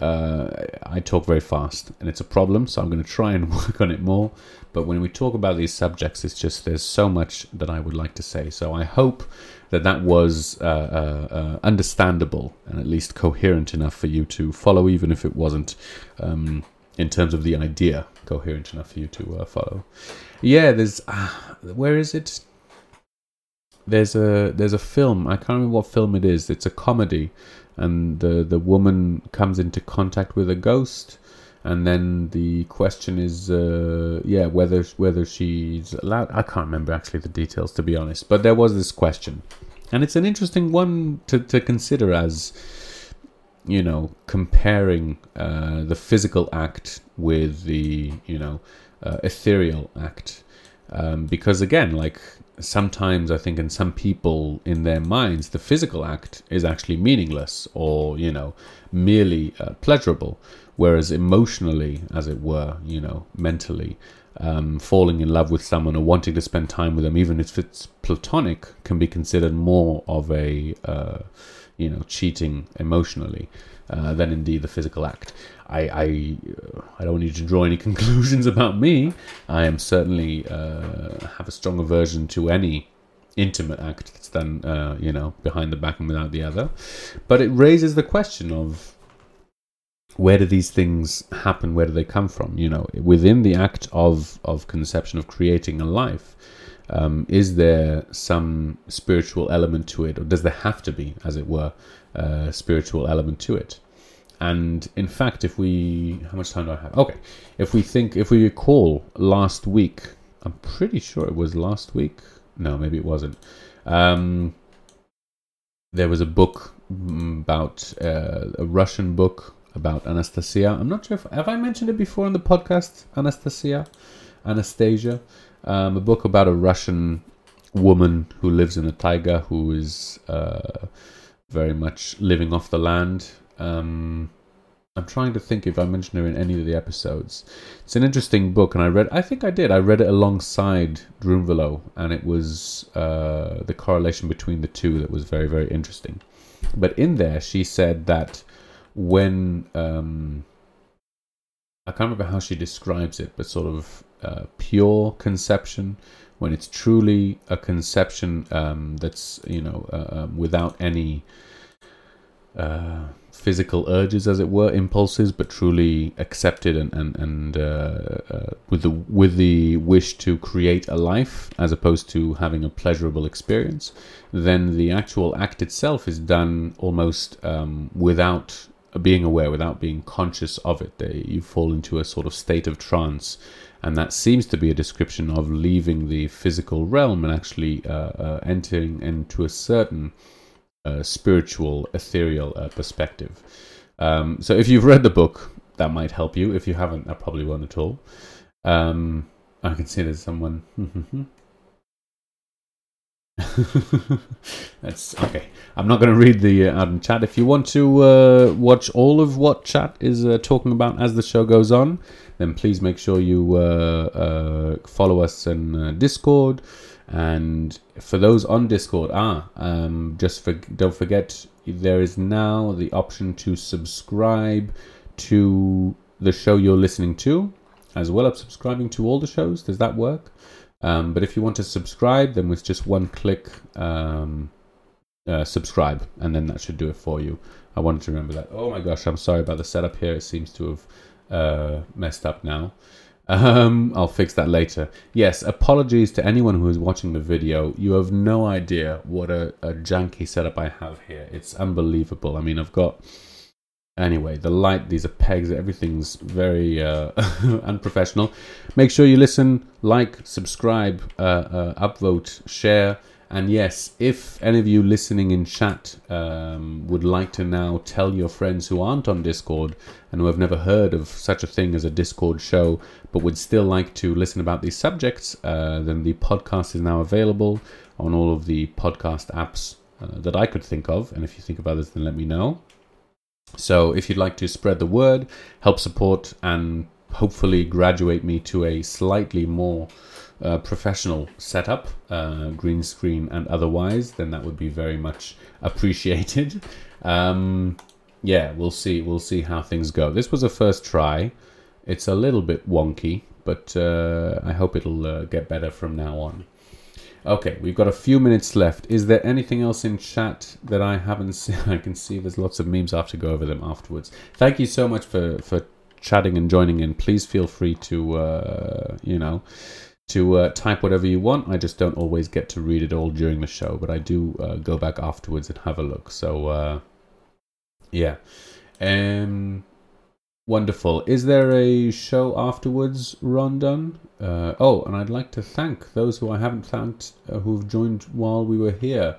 Speaker 3: uh, I talk very fast, and it's a problem. So I'm going to try and [LAUGHS] work on it more. But when we talk about these subjects, it's just there's so much that I would like to say. So I hope that that was uh, uh, uh, understandable and at least coherent enough for you to follow, even if it wasn't um, in terms of the idea coherent enough for you to uh, follow. Yeah, there's ah, where is it? There's a there's a film. I can't remember what film it is. It's a comedy, and the the woman comes into contact with a ghost and then the question is uh, yeah whether whether she's allowed i can't remember actually the details to be honest but there was this question and it's an interesting one to, to consider as you know comparing uh, the physical act with the you know uh, ethereal act. Um, because again like sometimes i think in some people in their minds the physical act is actually meaningless or you know merely uh, pleasurable. Whereas emotionally, as it were, you know, mentally, um, falling in love with someone or wanting to spend time with them, even if it's platonic, can be considered more of a, uh, you know, cheating emotionally uh, than indeed the physical act. I, I, I don't need to draw any [LAUGHS] conclusions about me. I am certainly uh, have a strong aversion to any intimate act that's done, uh, you know, behind the back and without the other. But it raises the question of where do these things happen? Where do they come from? You know, within the act of of conception of creating a life, um, is there some spiritual element to it, or does there have to be, as it were, a spiritual element to it? And in fact, if we, how much time do I have? Okay, if we think, if we recall last week, I'm pretty sure it was last week. No, maybe it wasn't. Um, there was a book about uh, a Russian book about Anastasia. I'm not sure if have I mentioned it before in the podcast. Anastasia, Anastasia, um, a book about a Russian woman who lives in the taiga who is uh, very much living off the land. Um, I'm trying to think if I mentioned her in any of the episodes. It's an interesting book, and I read. I think I did. I read it alongside Drunvalo, and it was uh, the correlation between the two that was very, very interesting. But in there, she said that when um, I can't remember how she describes it, but sort of uh, pure conception, when it's truly a conception um, that's you know uh, um, without any uh, physical urges, as it were, impulses, but truly accepted and and and uh, uh, with the with the wish to create a life as opposed to having a pleasurable experience, then the actual act itself is done almost um, without being aware, without being conscious of it. They, you fall into a sort of state of trance. And that seems to be a description of leaving the physical realm and actually uh, uh, entering into a certain uh, spiritual, ethereal uh, perspective. Um, so if you've read the book, that might help you. If you haven't, that probably won't at all. Um, I can see there's someone. [LAUGHS] That's okay. I'm not going to read the uh, out in chat. If you want to uh, watch all of what chat is uh, talking about as the show goes on, then please make sure you uh, uh, follow us in uh, Discord. And for those on Discord, ah, um, just for, don't forget there is now the option to subscribe to the show you're listening to, as well as subscribing to all the shows. Does that work? Um, but if you want to subscribe, then with just one click, um, uh, subscribe, and then that should do it for you. I wanted to remember that. Oh my gosh, I'm sorry about the setup here. It seems to have uh, messed up now. Um, I'll fix that later. Yes, apologies to anyone who is watching the video. You have no idea what a, a janky setup I have here. It's unbelievable. I mean, I've got Anyway, the light, these are pegs, everything's very uh, [LAUGHS] unprofessional. Make sure you listen, like, subscribe, uh, uh, upvote, share. And yes, if any of you listening in chat um, would like to now tell your friends who aren't on Discord and who have never heard of such a thing as a Discord show, but would still like to listen about these subjects, uh, then the podcast is now available on all of the podcast apps uh, that I could think of. And if you think of others, then let me know. So if you'd like to spread the word, help support, and hopefully graduate me to a slightly more uh, professional setup, uh, green screen and otherwise, then that would be very much appreciated. [LAUGHS] Um, yeah, we'll see. We'll see how things go. This was a first try. It's a little bit wonky, but uh, I hope it'll uh, get better from now on. Okay, we've got a few minutes left. Is there anything else in chat that I haven't [LAUGHS] seen? I can see there's lots of memes. I have to go over them afterwards. Thank you so much for for chatting and joining in. Please feel free to uh, you know to uh, type whatever you want. I just don't always get to read it all during the show, but I do uh, go back afterwards and have a look. So uh, yeah. Um, Wonderful. Is there a show afterwards, Rondon? Uh, oh, and I'd like to thank those who I haven't thanked uh, who've joined while we were here.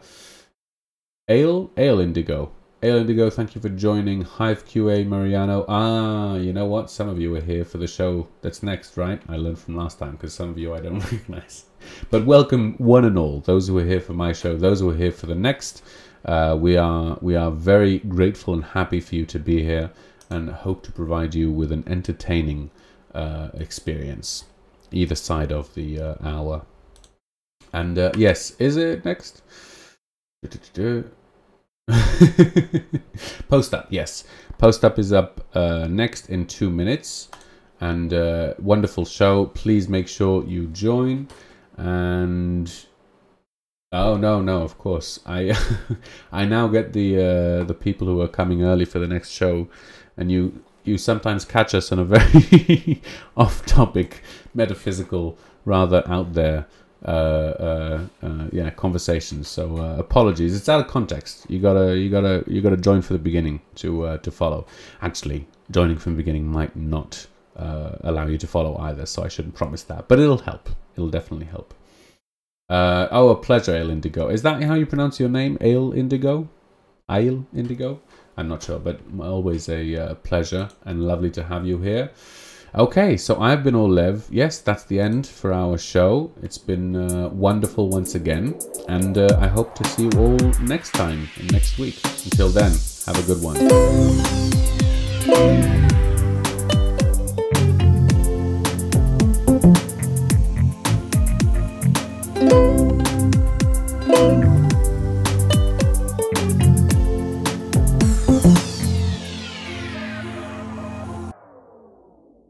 Speaker 3: Ale, Ale Indigo. Ale Indigo, thank you for joining. Hive QA, Mariano. Ah, you know what? Some of you are here for the show that's next, right? I learned from last time because some of you I don't [LAUGHS] recognize. But welcome, one and all. Those who are here for my show, those who are here for the next. Uh, we are we are very grateful and happy for you to be here and hope to provide you with an entertaining uh, experience either side of the uh, hour. And uh, yes, is it next? [LAUGHS] Post up, yes. Post up is up uh, next in two minutes. And uh, wonderful show. Please make sure you join. And oh no, no, of course. I [LAUGHS] I now get the uh, the people who are coming early for the next show and you you sometimes catch us on a very [LAUGHS] off-topic, metaphysical, rather out there, uh, uh, uh, yeah, conversations. So uh, apologies, it's out of context. You gotta you gotta you gotta join for the beginning to to follow. Actually, joining from the beginning might not allow you to follow either, so I shouldn't promise that, but it'll help. It'll definitely help. oh, a pleasure, Ale Indigo. Is that how you pronounce your name, Ale Indigo? Ale Indigo? I'm not sure, but always a uh, pleasure and lovely to have you here. Okay, so I've been Olev. Yes, that's the end for our show. It's been uh, wonderful once again, and uh, I hope to see you all next time, and next week. Until then, have a good one.